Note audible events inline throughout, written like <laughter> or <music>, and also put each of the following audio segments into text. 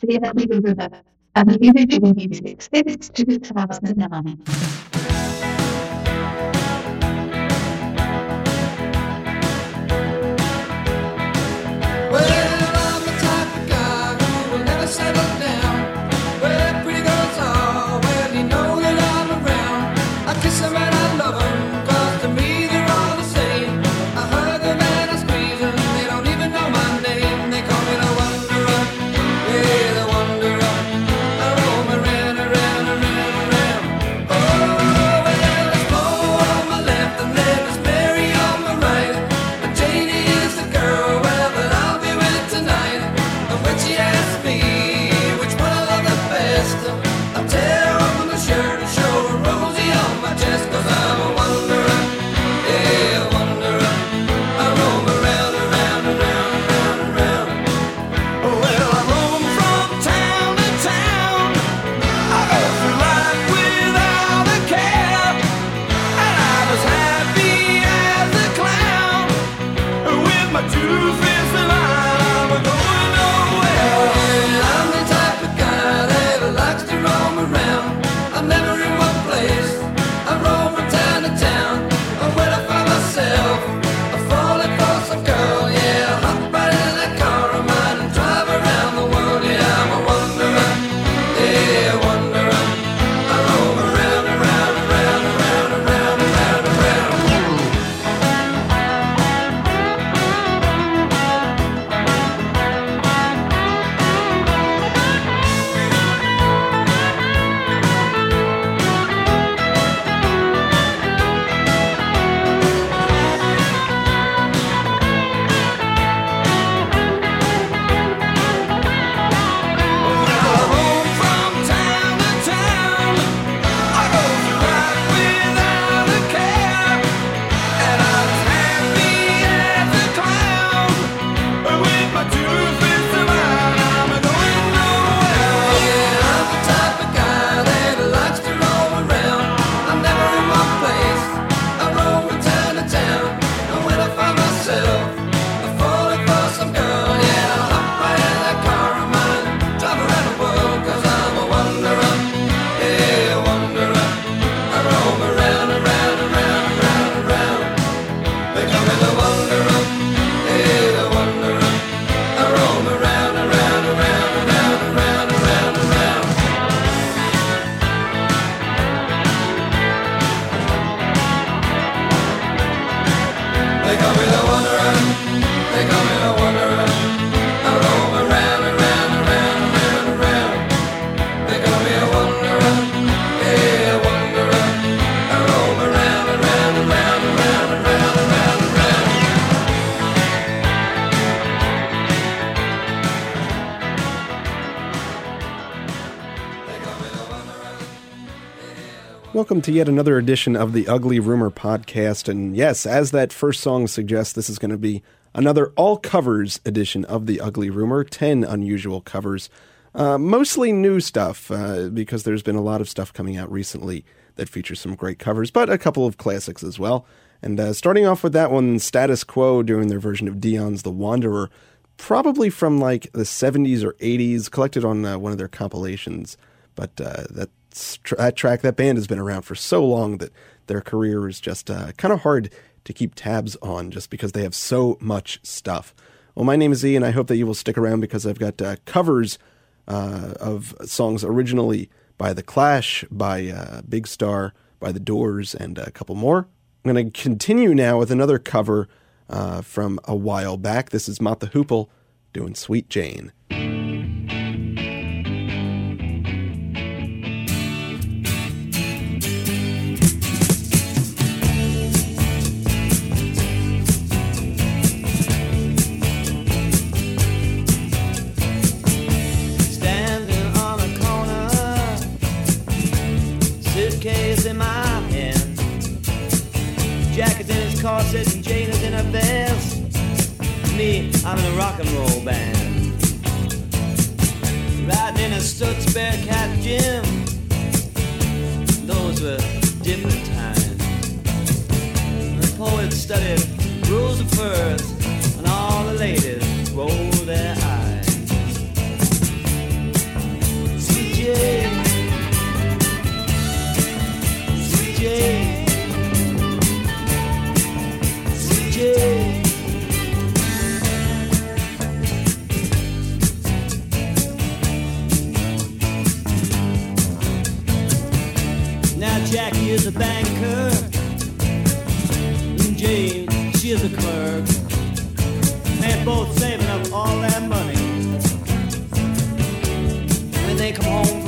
Seattle <laughs> River, and the Unity Music since 2009. Welcome to yet another edition of the Ugly Rumor podcast. And yes, as that first song suggests, this is going to be another all covers edition of the Ugly Rumor 10 unusual covers. Uh, mostly new stuff, uh, because there's been a lot of stuff coming out recently that features some great covers, but a couple of classics as well. And uh, starting off with that one, Status Quo doing their version of Dion's The Wanderer, probably from like the 70s or 80s, collected on uh, one of their compilations. But uh, that that track, that band has been around for so long that their career is just uh, kind of hard to keep tabs on just because they have so much stuff. Well, my name is E, and I hope that you will stick around because I've got uh, covers uh, of songs originally by The Clash, by uh, Big Star, by The Doors, and a couple more. I'm going to continue now with another cover uh, from a while back. This is Mott the Hoople doing Sweet Jane. they come home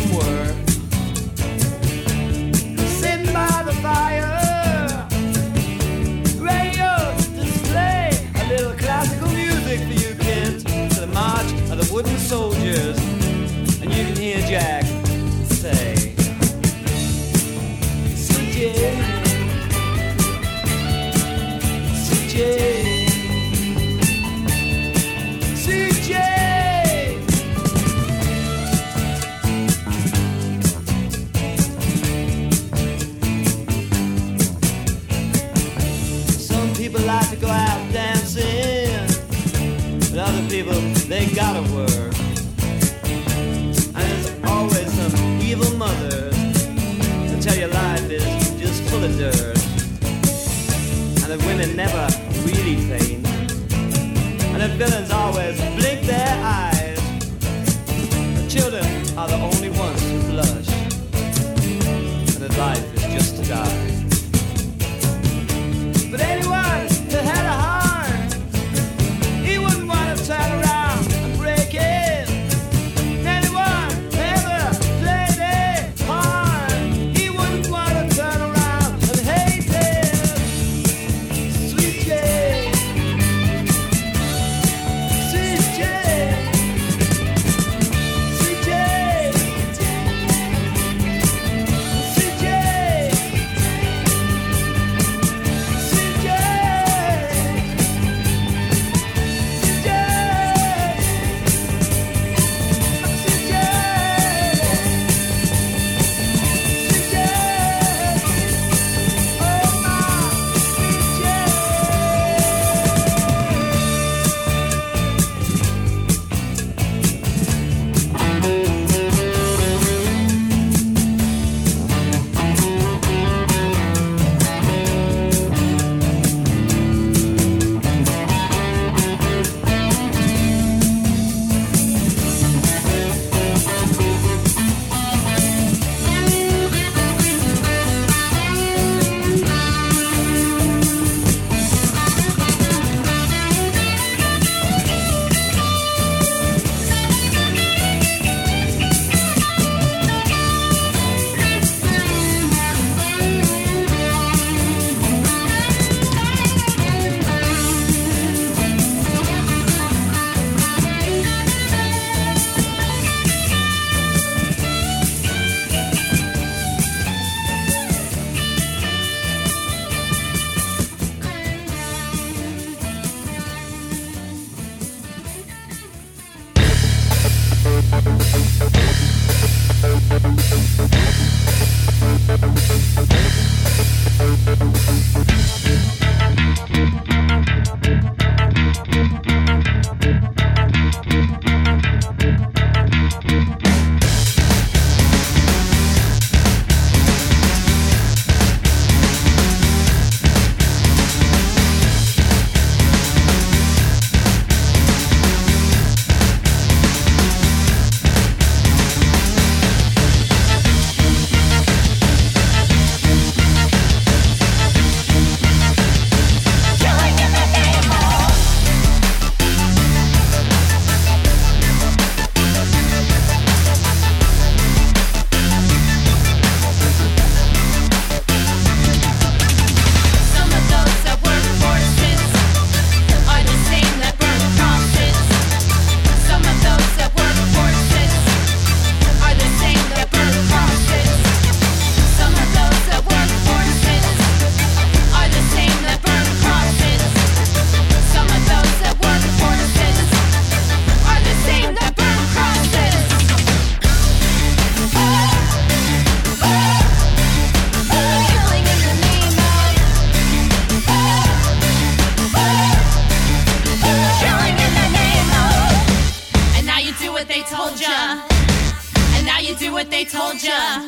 do what they told ya.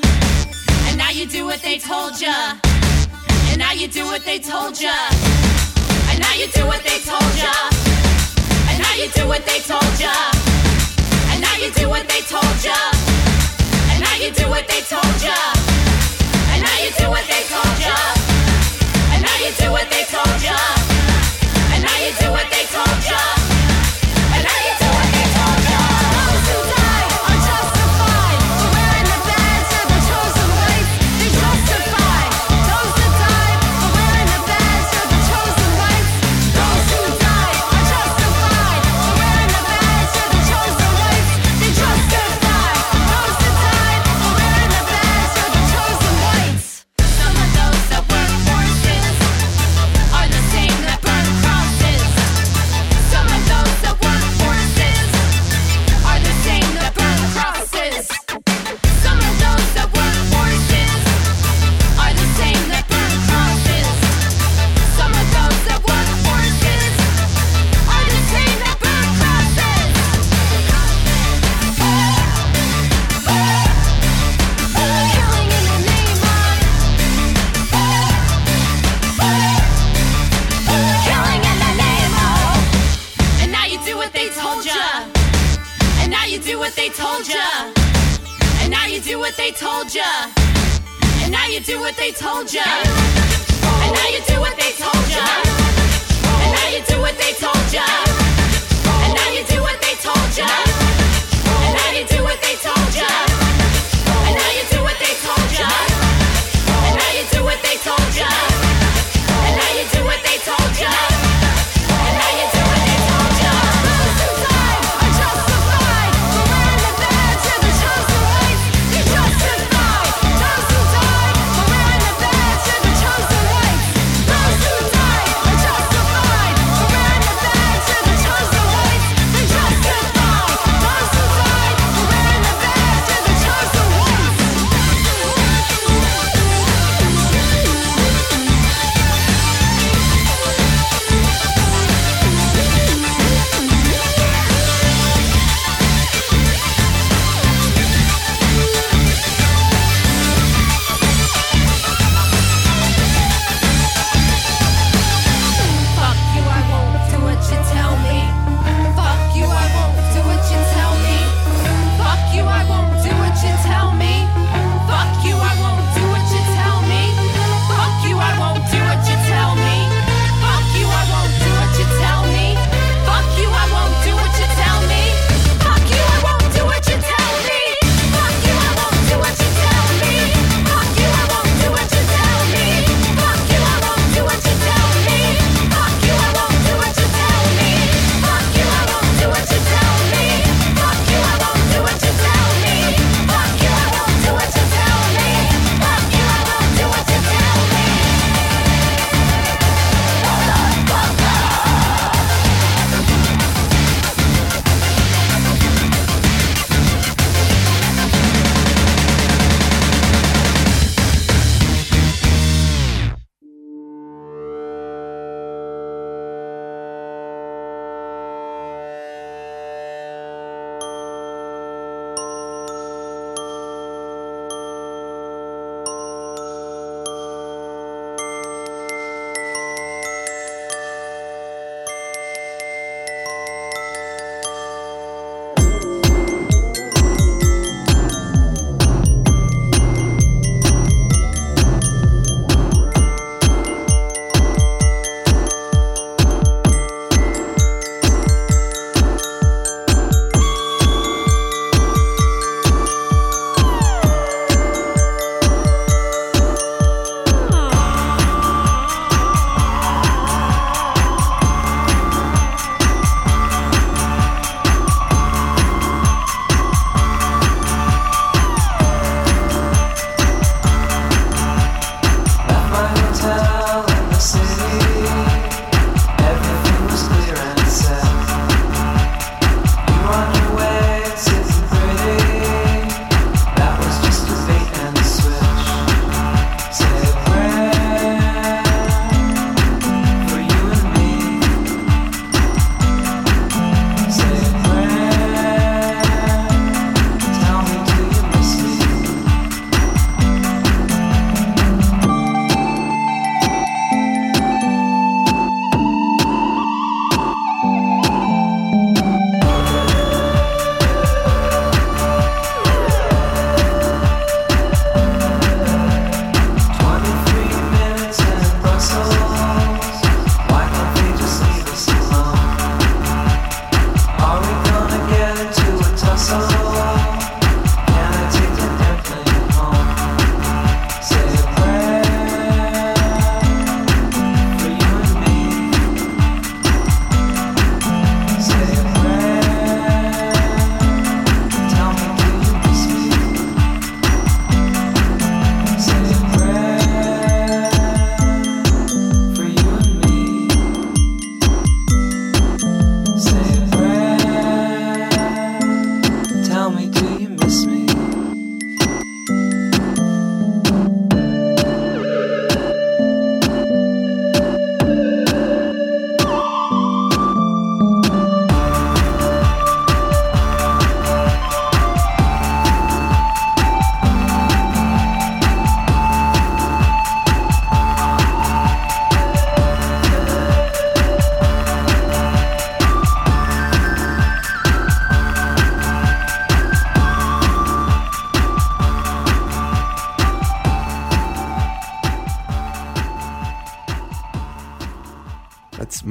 And now you do what they told ya. And now you do what they told ya. And now you do what they told ya. And now you do what they told ya. And now you do what they told ya. And now you do what they told ya. And now you do what they told ya. And now you do what they told ya.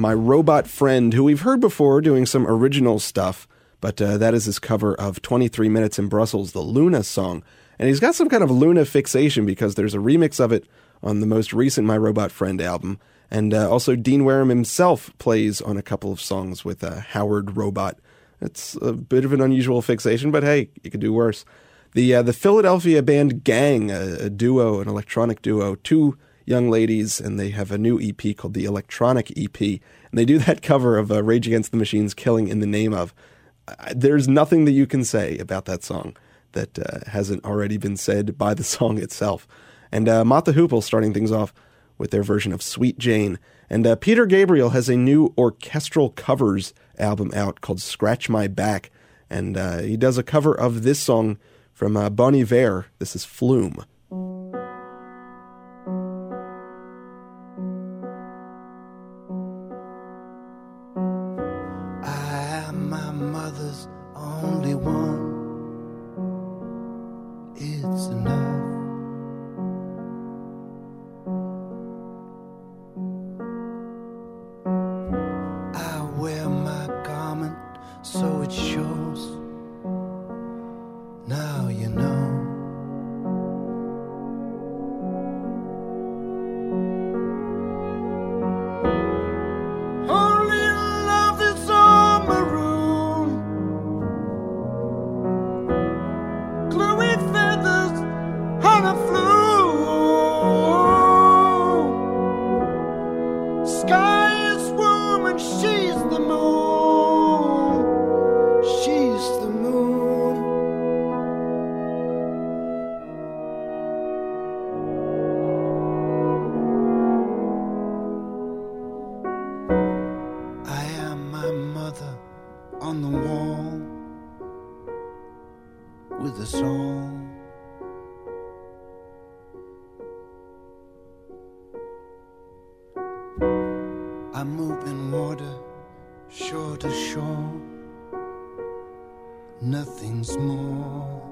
My Robot Friend, who we've heard before doing some original stuff, but uh, that is his cover of 23 Minutes in Brussels, the Luna song. And he's got some kind of Luna fixation because there's a remix of it on the most recent My Robot Friend album. And uh, also, Dean Wareham himself plays on a couple of songs with uh, Howard Robot. It's a bit of an unusual fixation, but hey, you could do worse. The uh, the Philadelphia band Gang, a, a duo, an electronic duo, two young ladies, and they have a new EP called the Electronic EP, and they do that <laughs> cover of uh, Rage Against the Machine's "Killing in the Name of." There's nothing that you can say about that song that uh, hasn't already been said by the <laughs> song itself. And uh, the Hoople starting things off with their version of Sweet Jane. And uh, Peter Gabriel has a new orchestral covers album out called Scratch My Back. And uh, he does a cover of this song from uh, Bon Iver. This is Flume. Mother's only one. Mother on the wall with a song. I move in water, shore to shore. Nothing's more.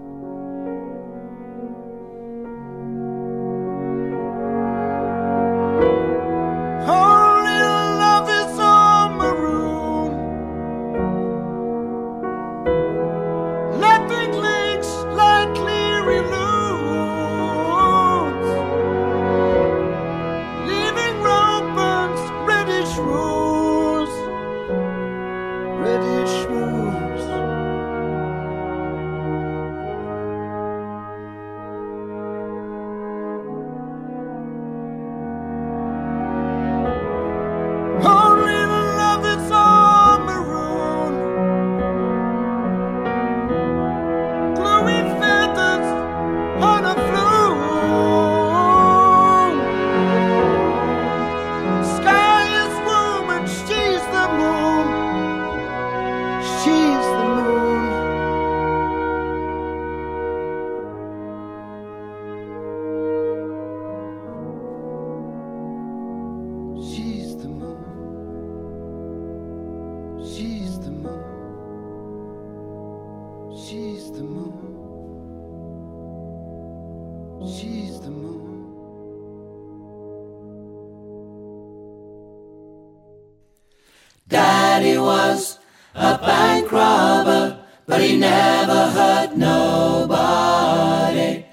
A bank robber, but he never hurt nobody.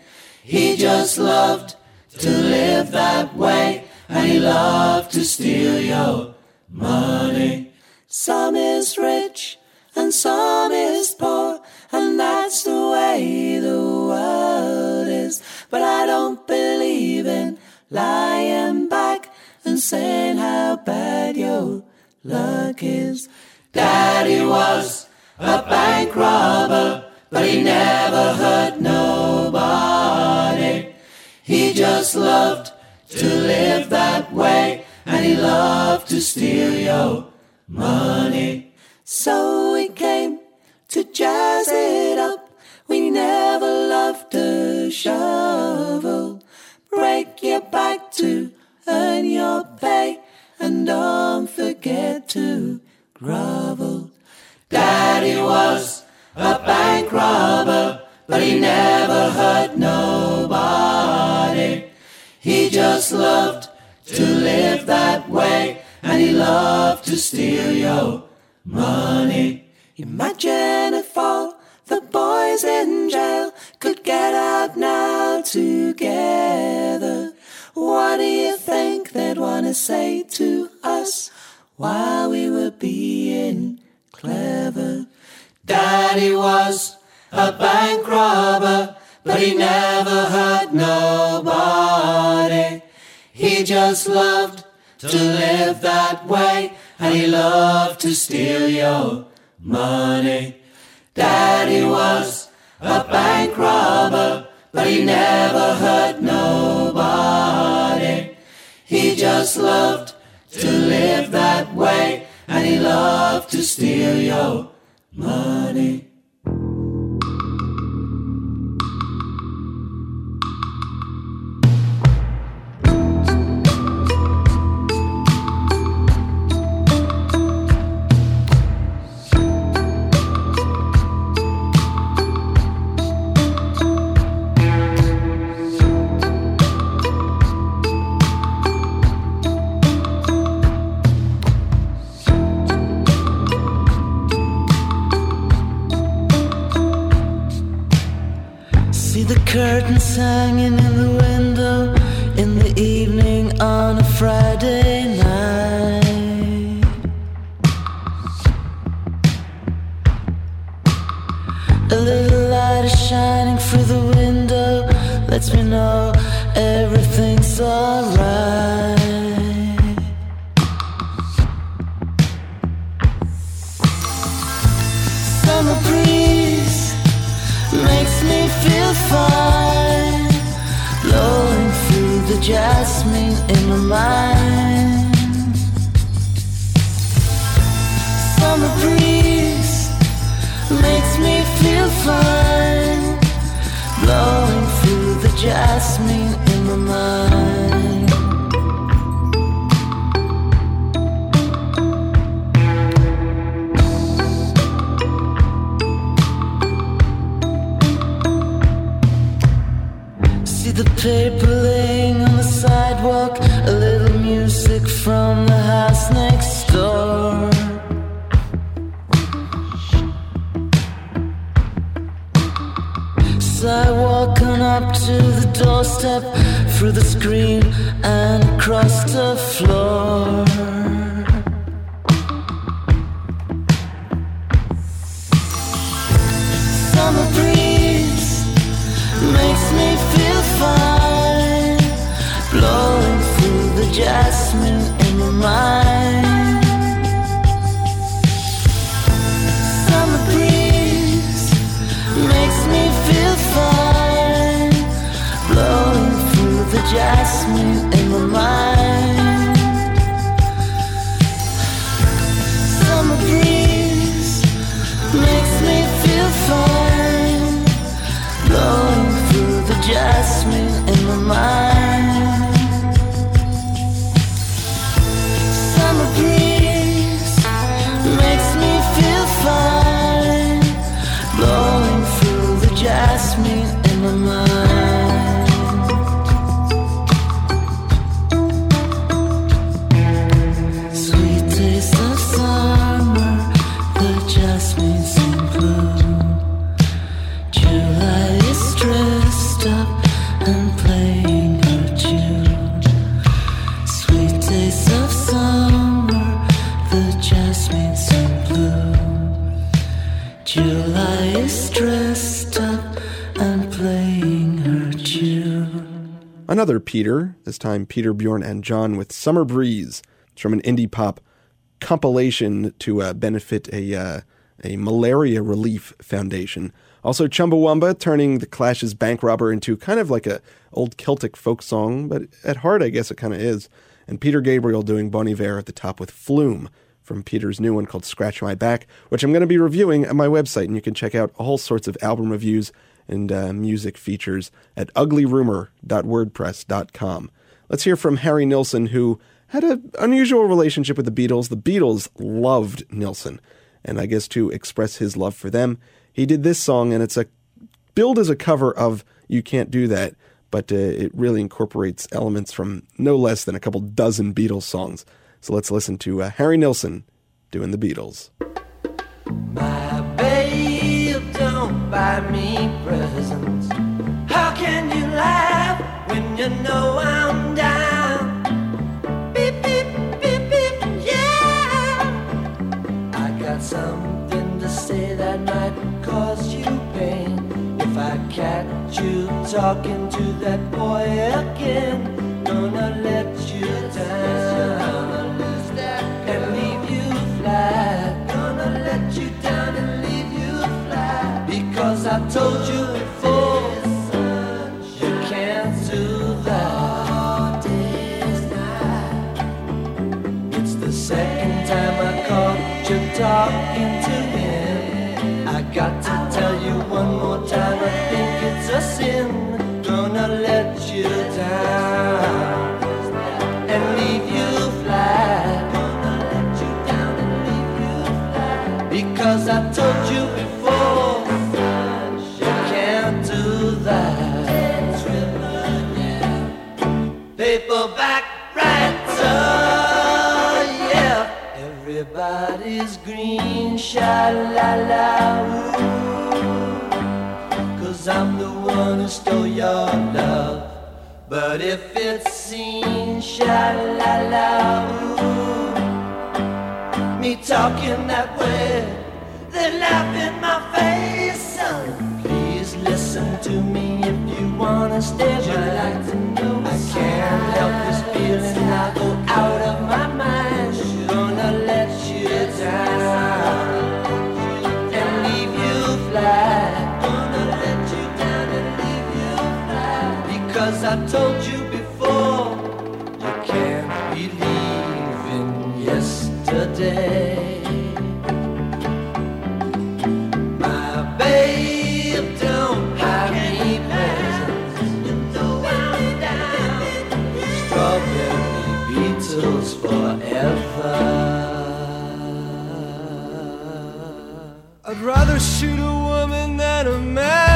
He just loved to live that way, and he loved to steal your money. Some is rich, and some is poor, and that's the way the world is. But I don't believe in lying back and saying how bad your luck is. Daddy was a bank robber, but he never hurt nobody. He just loved to live that way, and he loved to steal your money. So we came to jazz it up. We never loved a shovel. Break your back to earn your pay, and don't forget to grovel. Daddy was a bank robber, but he never hurt nobody. He just loved to live that way, and he loved to steal your money. Imagine if all the boys in jail could get out now together. What do you think they'd want to say to us while we were being clever? Daddy was a bank robber, but he never hurt nobody. He just loved to live that way, and he loved to steal your money. Daddy was a bank robber, but he never hurt nobody. He just loved to live that way, and he loved to steal your money. Curtains hanging in the I walk on up to the doorstep, through the screen and across the floor. Summer breeze makes me feel fine, blowing through the jasmine Another Peter, this time Peter, Bjorn, and John with Summer Breeze. It's from an indie pop compilation to uh, benefit a, uh, a malaria relief foundation. Also, Chumbawamba turning the Clash's bank robber into kind of like a old Celtic folk song, but at heart, I guess it kind of is. And Peter Gabriel doing Bon Iver at the top with Flume from Peter's new one called Scratch My Back, which I'm going to be reviewing at my website, and you can check out all sorts of album reviews and uh, music features at uglyrumor.wordpress.com. Let's hear from Harry Nilsson, who had an unusual relationship with the Beatles. The Beatles loved Nilsson, and I guess to express his love for them, he did this song, and it's a billed as a cover of "You Can't Do That," but uh, it really incorporates elements from no less than a couple dozen Beatles songs. So let's listen to uh, Harry Nilsson doing the Beatles. Buy me presents. How can you laugh when you know I'm down? Beep, beep, beep, beep, yeah. I got something to say that might cause you pain. If I catch you talking to that boy again, gonna let you down. And leave you flat. Gonna let you I told you before, you can't do that. It's the second time I caught you talking to him. I got to tell you one more time, I think it's a sin. Gonna let you down and leave you flat. Because I told you sha la la. Cause I'm the one who stole your love. But if it's seen, sha la la. Me talking that way, they laugh in my face. Son, please listen to me if you wanna stay. Told you before, you can't believe in yesterday. My babe, don't I'm down. Strawberry forever. I'd rather shoot a woman than a man.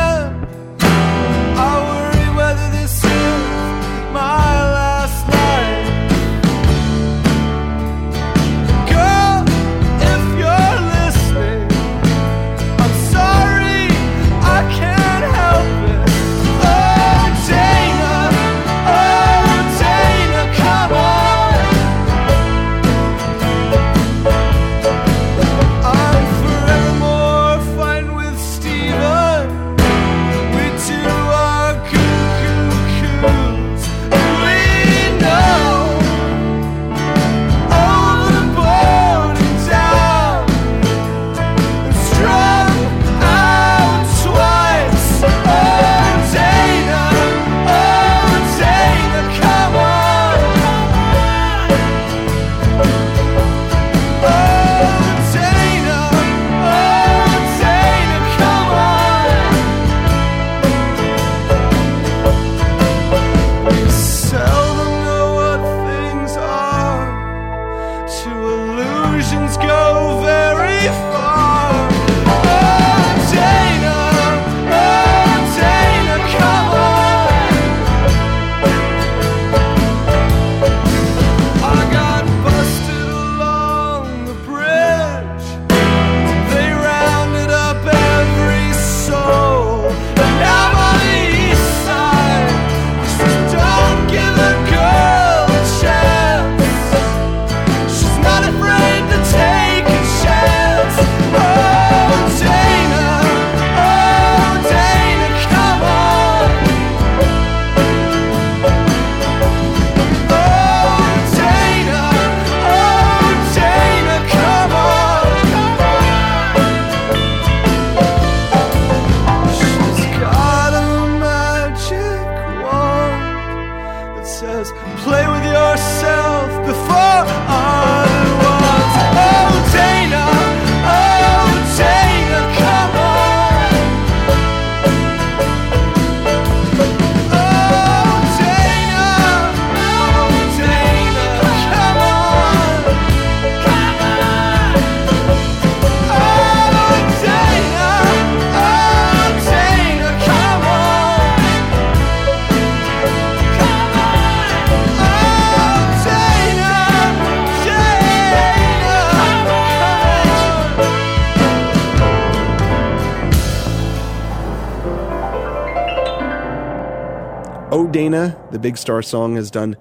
Big Star song, is done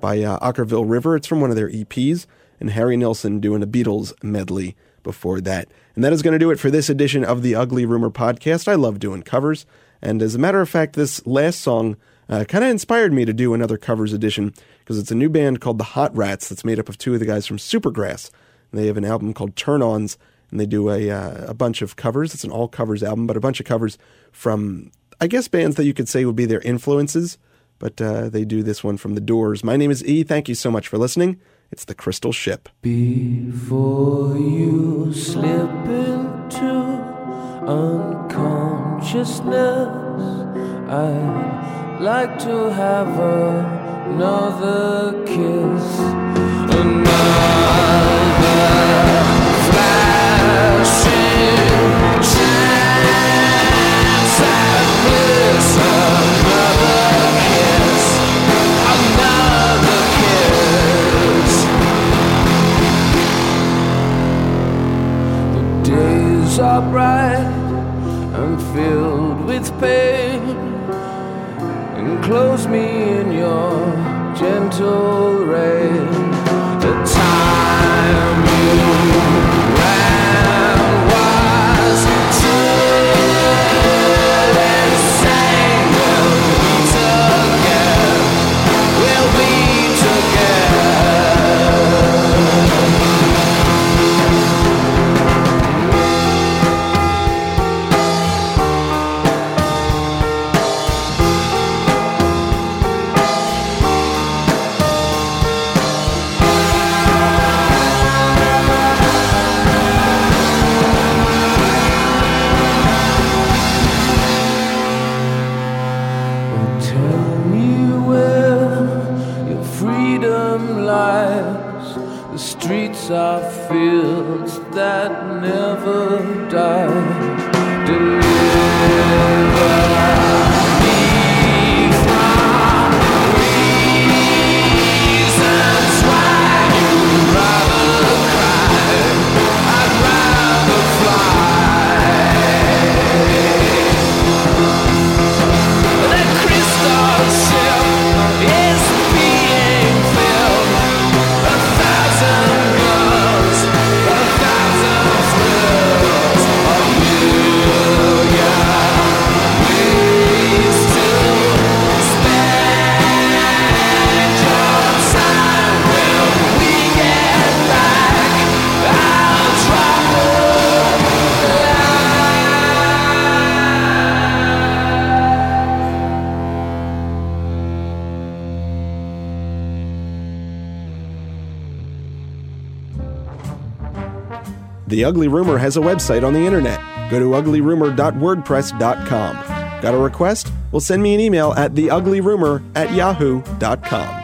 by uh, Okkervil River. It's from one of their EPs, and Harry Nilsson doing a Beatles medley before that. And that is going to do it for this edition of the Ugly Rumor podcast. I love doing covers, and as a matter of fact, this last song uh, kind of inspired me to do another covers edition because it's a new band called the Hot Rats that's made up of two of the guys from Supergrass. And they have an album called Turn Ons, and they do a uh, a bunch of covers. It's an all covers album, but a bunch of covers from I guess bands that you could say would be their influences. But uh, they do this one from the Doors. My name is E. Thank you so much for listening. It's the Crystal Ship. Before you slip into unconsciousness, I'd like to have another kiss. Another flashing chance at bliss. Days are bright and filled with pain. Enclose me in your gentle rain. Die. The Ugly Rumor has a website on the internet. Go to uglyrumor.wordpress.com. Got a request? Well, send me an email at theuglyrumor at yahoo.com.